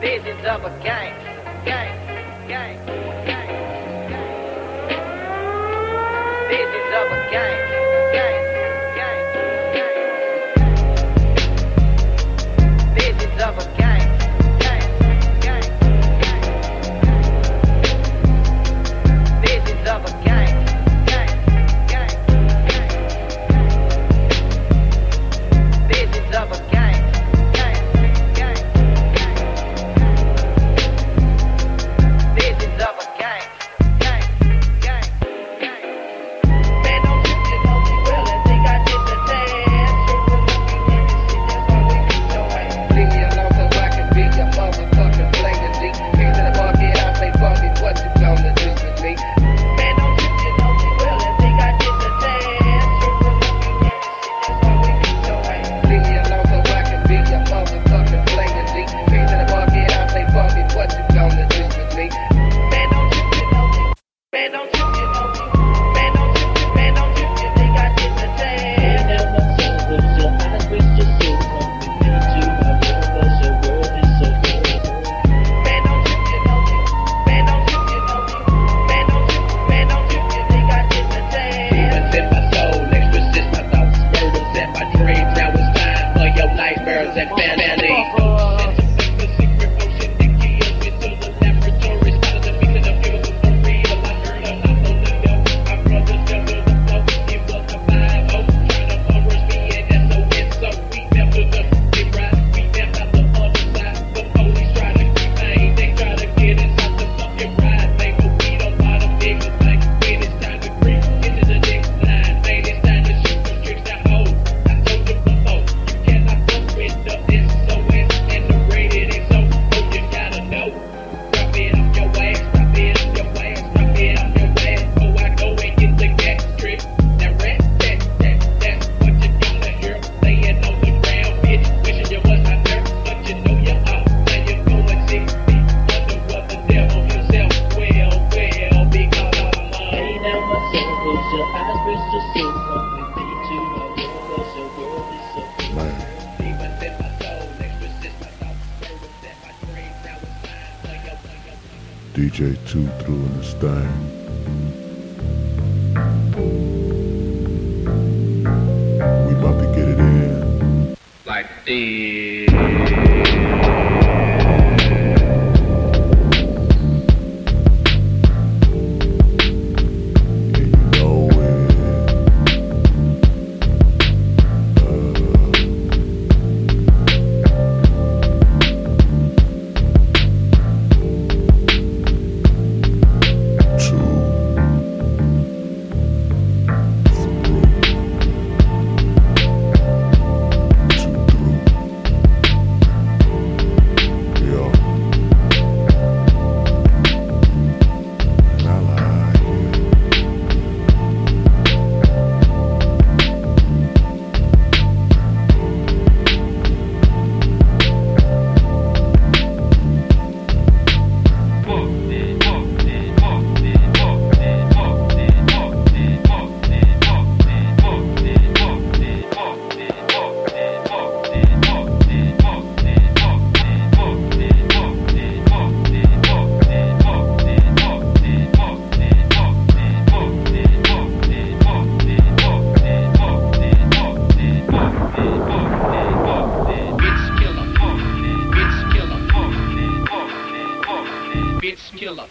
Visions of a gang, gang, gang,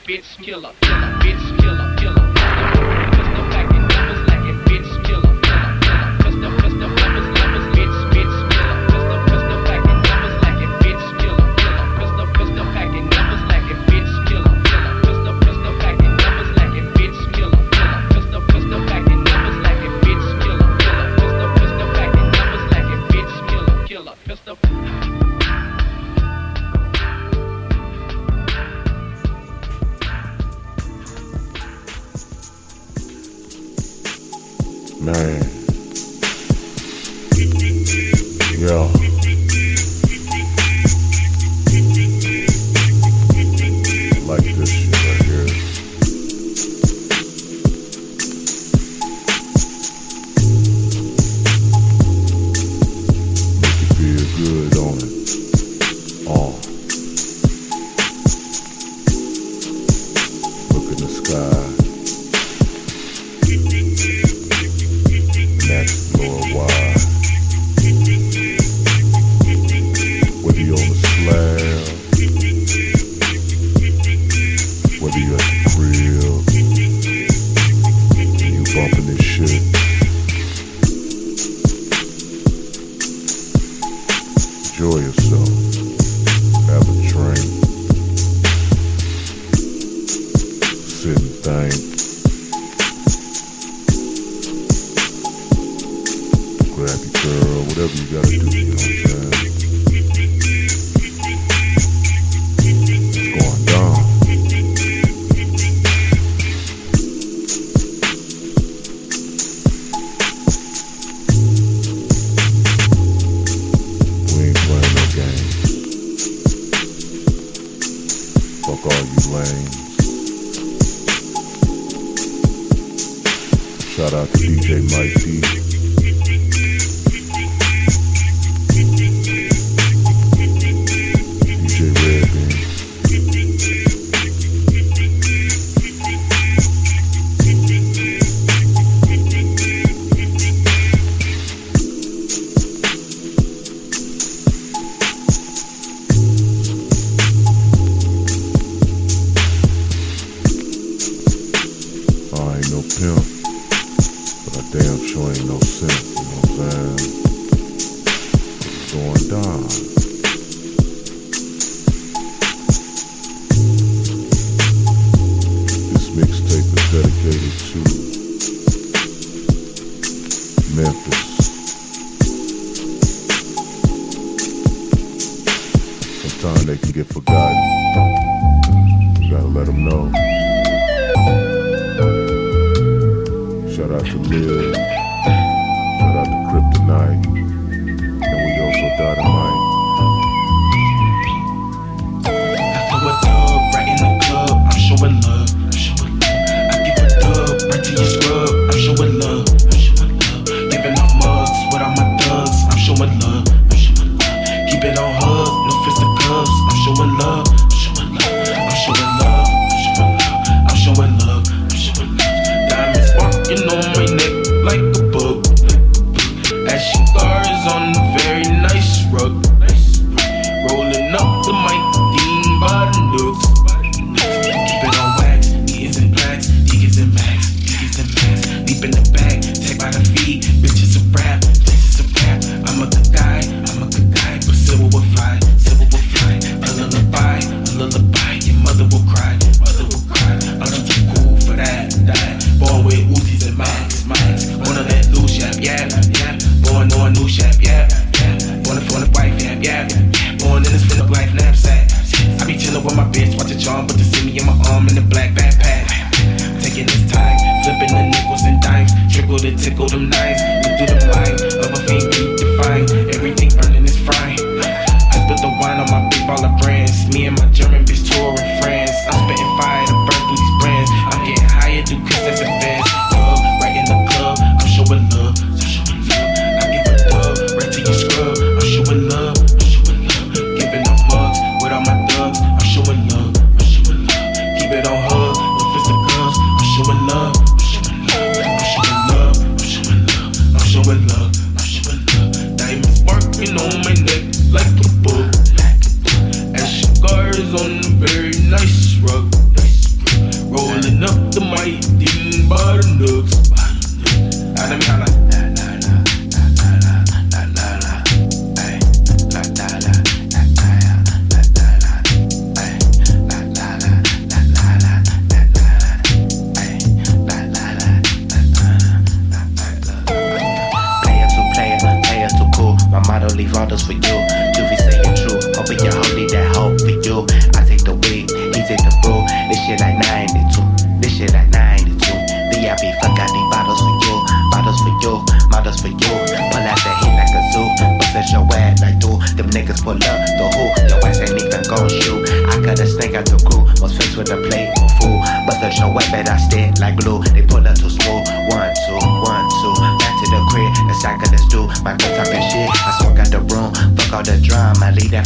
bitch killer, killer, bitch Shout out to DJ Mike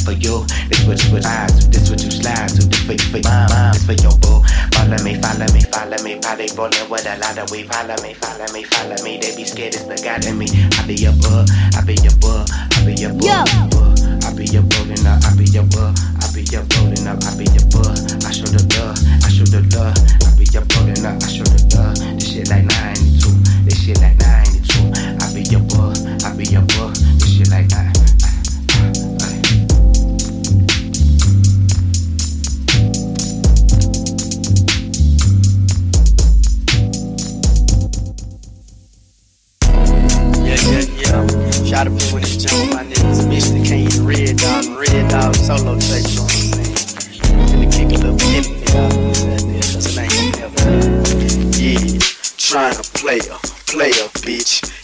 for you. This what you slide to, this what you slide to, this for you, for your mom, this for your boo. Follow me, follow me, follow me. Probably rolling with a lot of we. Follow me, follow me, follow me. They be scared it's the God in me. I be your boo, I be your boo, I be your boo. Yo. I be your rolling up, I be your boo, I be your rolling up, I be your boo. I show the love, I show the love. I be your rolling up, I show the love. This shit like 92, this shit like 92. I be your boo, I be your boo. This shit like 92. Try to put this jump my niggas. Bitch, can't red dog. Red dog solo tape, you know what I'm saying? Kick a little bit the of it Yeah, trying to play a, play a bitch.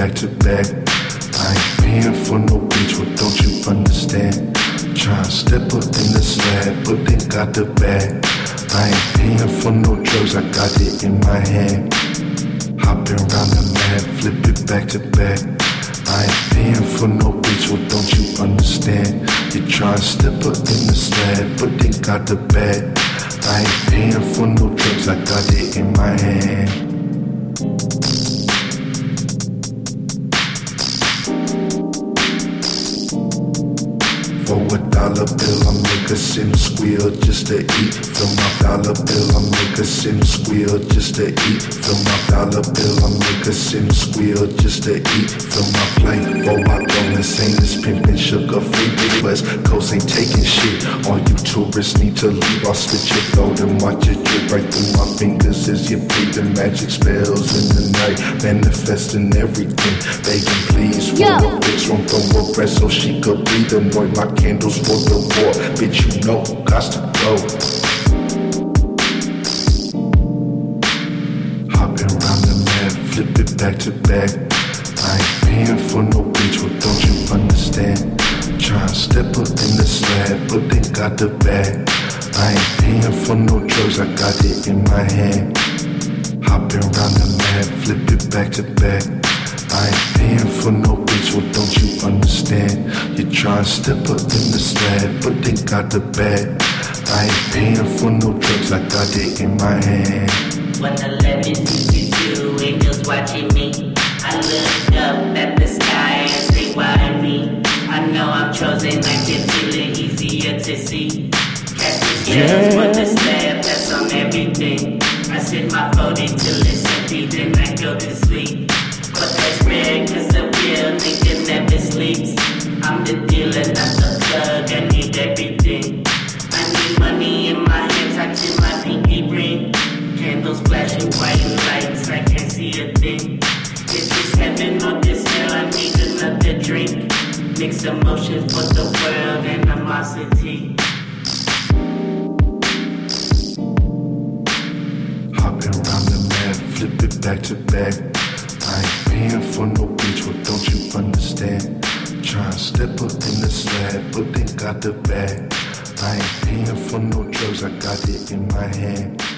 Back to back. I ain't paying for no bitch, what don't you understand? Tryna step up in the slab, but they got the bag. I ain't paying for no drugs, I got it in my hand. Hopping around the map, flip it back to back. I ain't paying for no bitch, what don't you understand? You try to step up in the slab, but they got the bag. I ain't paying for no drugs, I got it in my hand. Dollar bill, I make a sin squeal just to eat. For my dollar bill, I make a sin squeal just to eat. For my dollar bill, I make a sin squeal just to eat. For my plate, for my bonus ain't this pimpin' sugar free. West Coast ain't taking shit. All you tourists need to leave. I'll stitch your throat and watch it drip right through my fingers as you breathe the magic spells in the night. Manifesting everything. Begging please for Yo. a bitch from throw a breast so she could breathe and boy my candles for the war. Bitch, you know, who got to go. Hopping around the map, flip it back to back. I ain't paying for no bitch, what don't you understand? Try to step up in the slab, but they got the bag. I ain't paying for no drugs, I got it in my hand. Hopping around the map, flip it back to back. I ain't paying for no bitch, what don't you understand? You try and step up in the slab, but they got the bag. I ain't paying for no drugs, I got it in my hand. When the levity you angels watching me. I look up at the sky and say, why me? I know I'm chosen, I can feel it easier to see. Catch the scales for the slab, that's on everything. I sit my got the bag. I ain't paying for no drugs, I got it in my hand.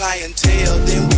clientele, then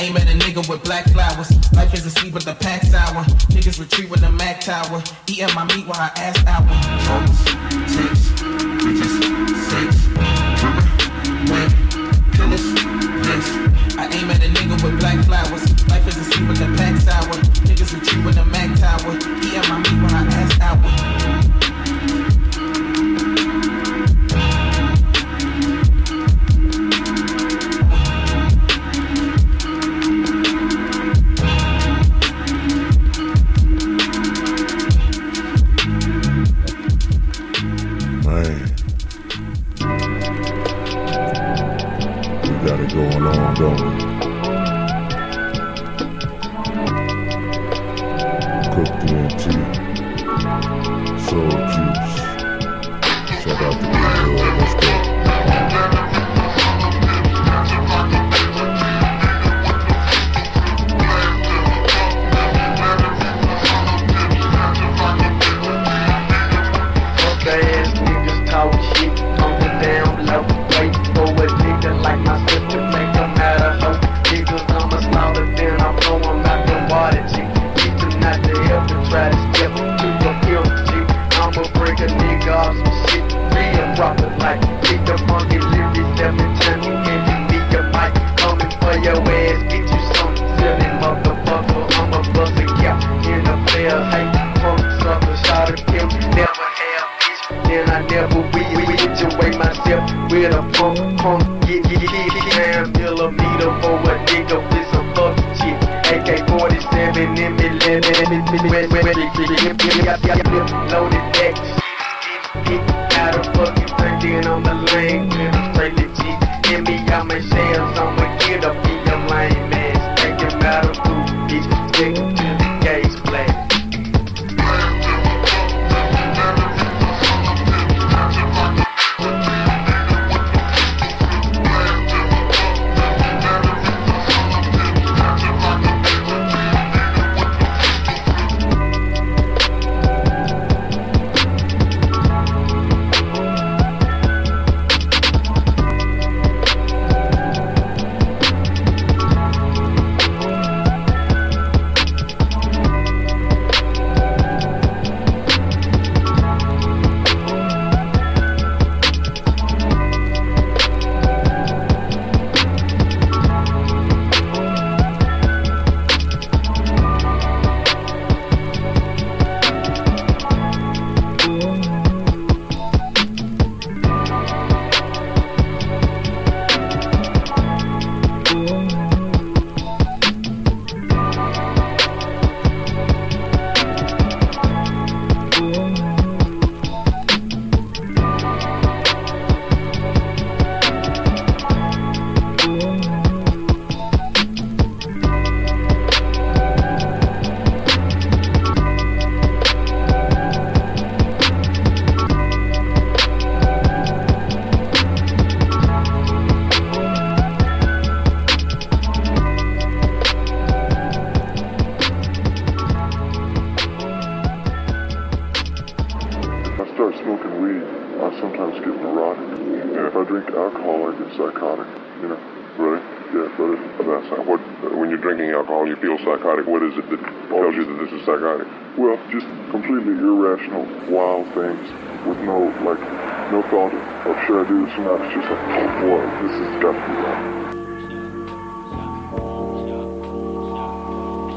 Aim at a nigga with black flowers. Life is a sleep with the pack sour. Niggas retreat with the Mac tower. Eating my meat while I ass hour. Hoes, ticks, bitches, six, wet, killers, dicks. I aim at a nigga with black flowers.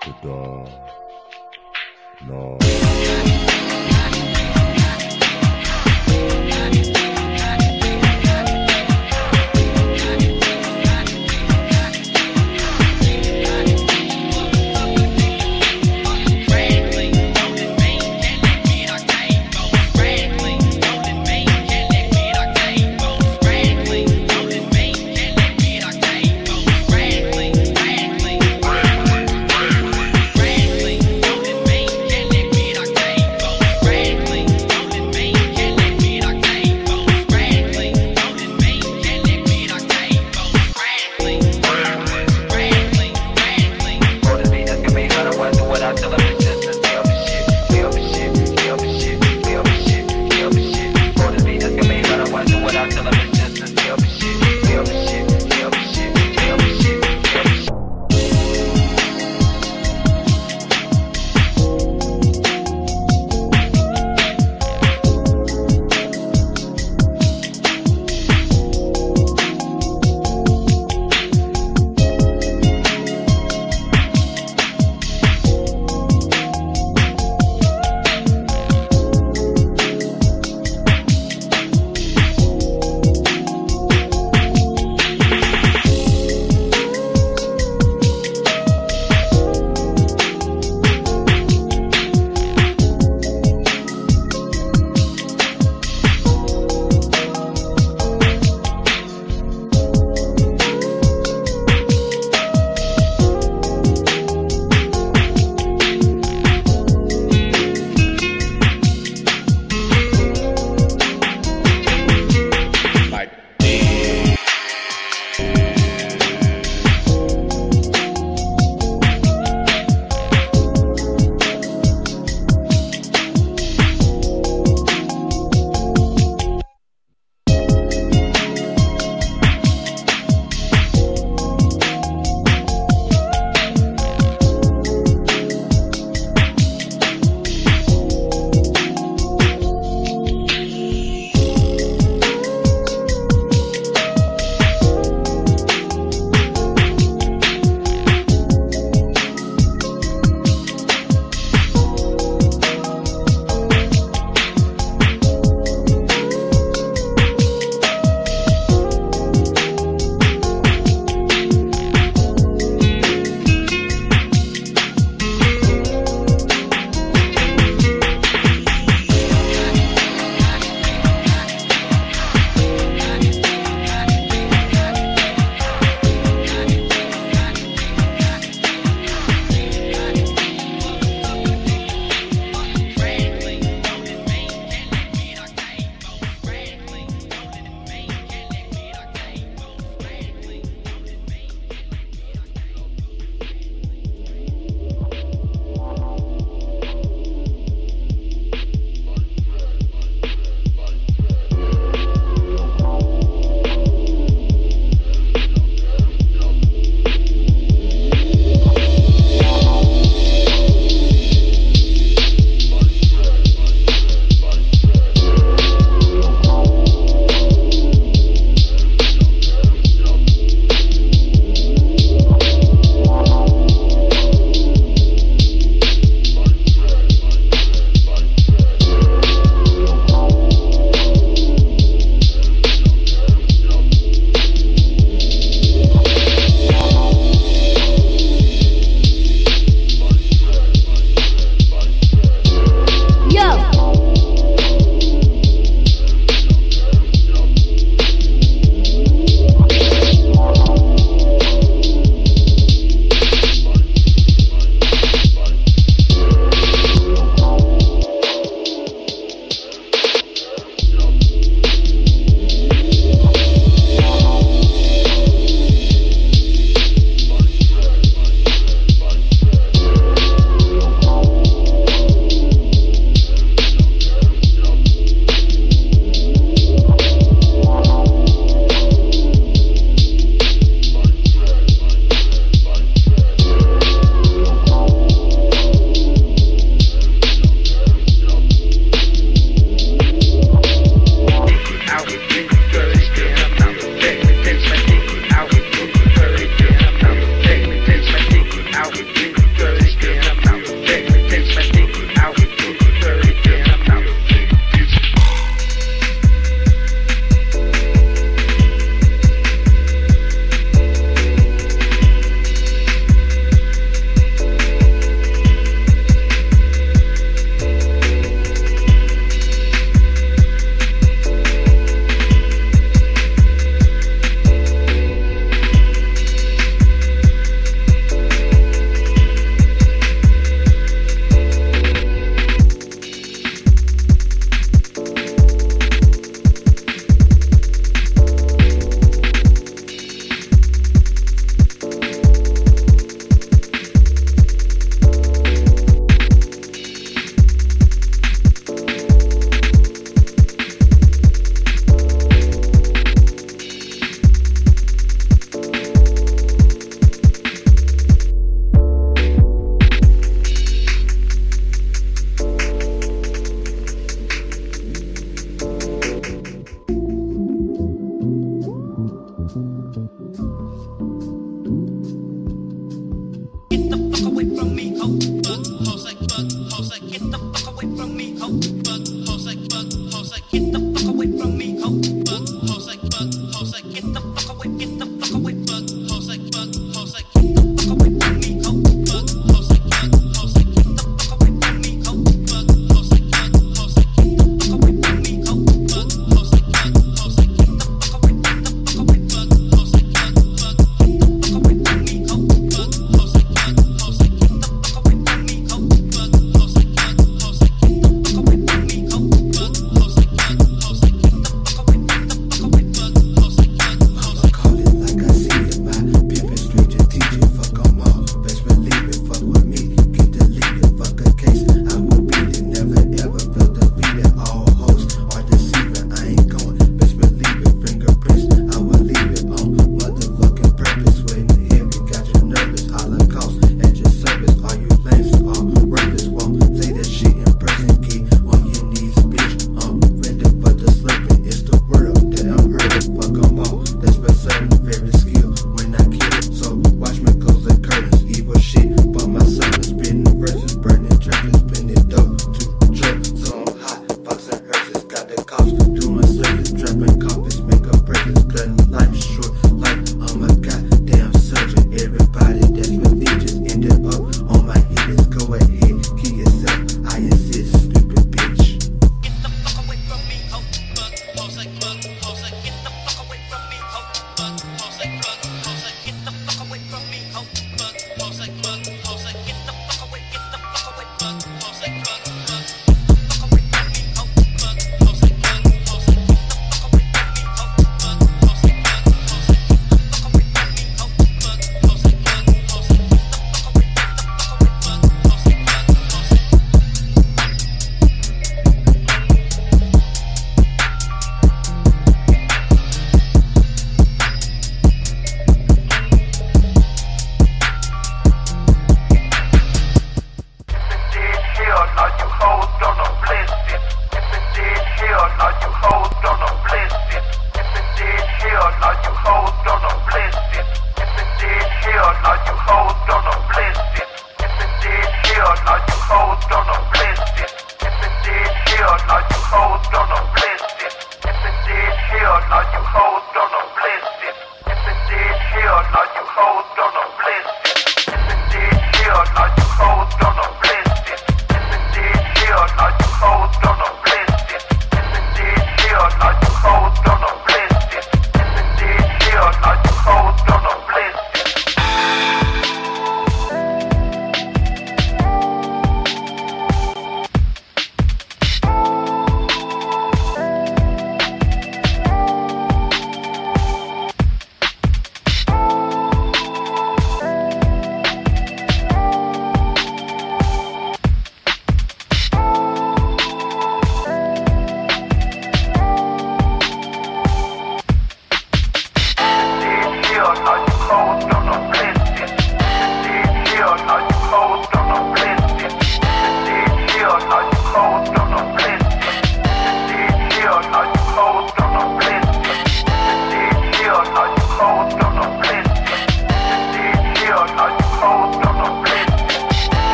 da da. No.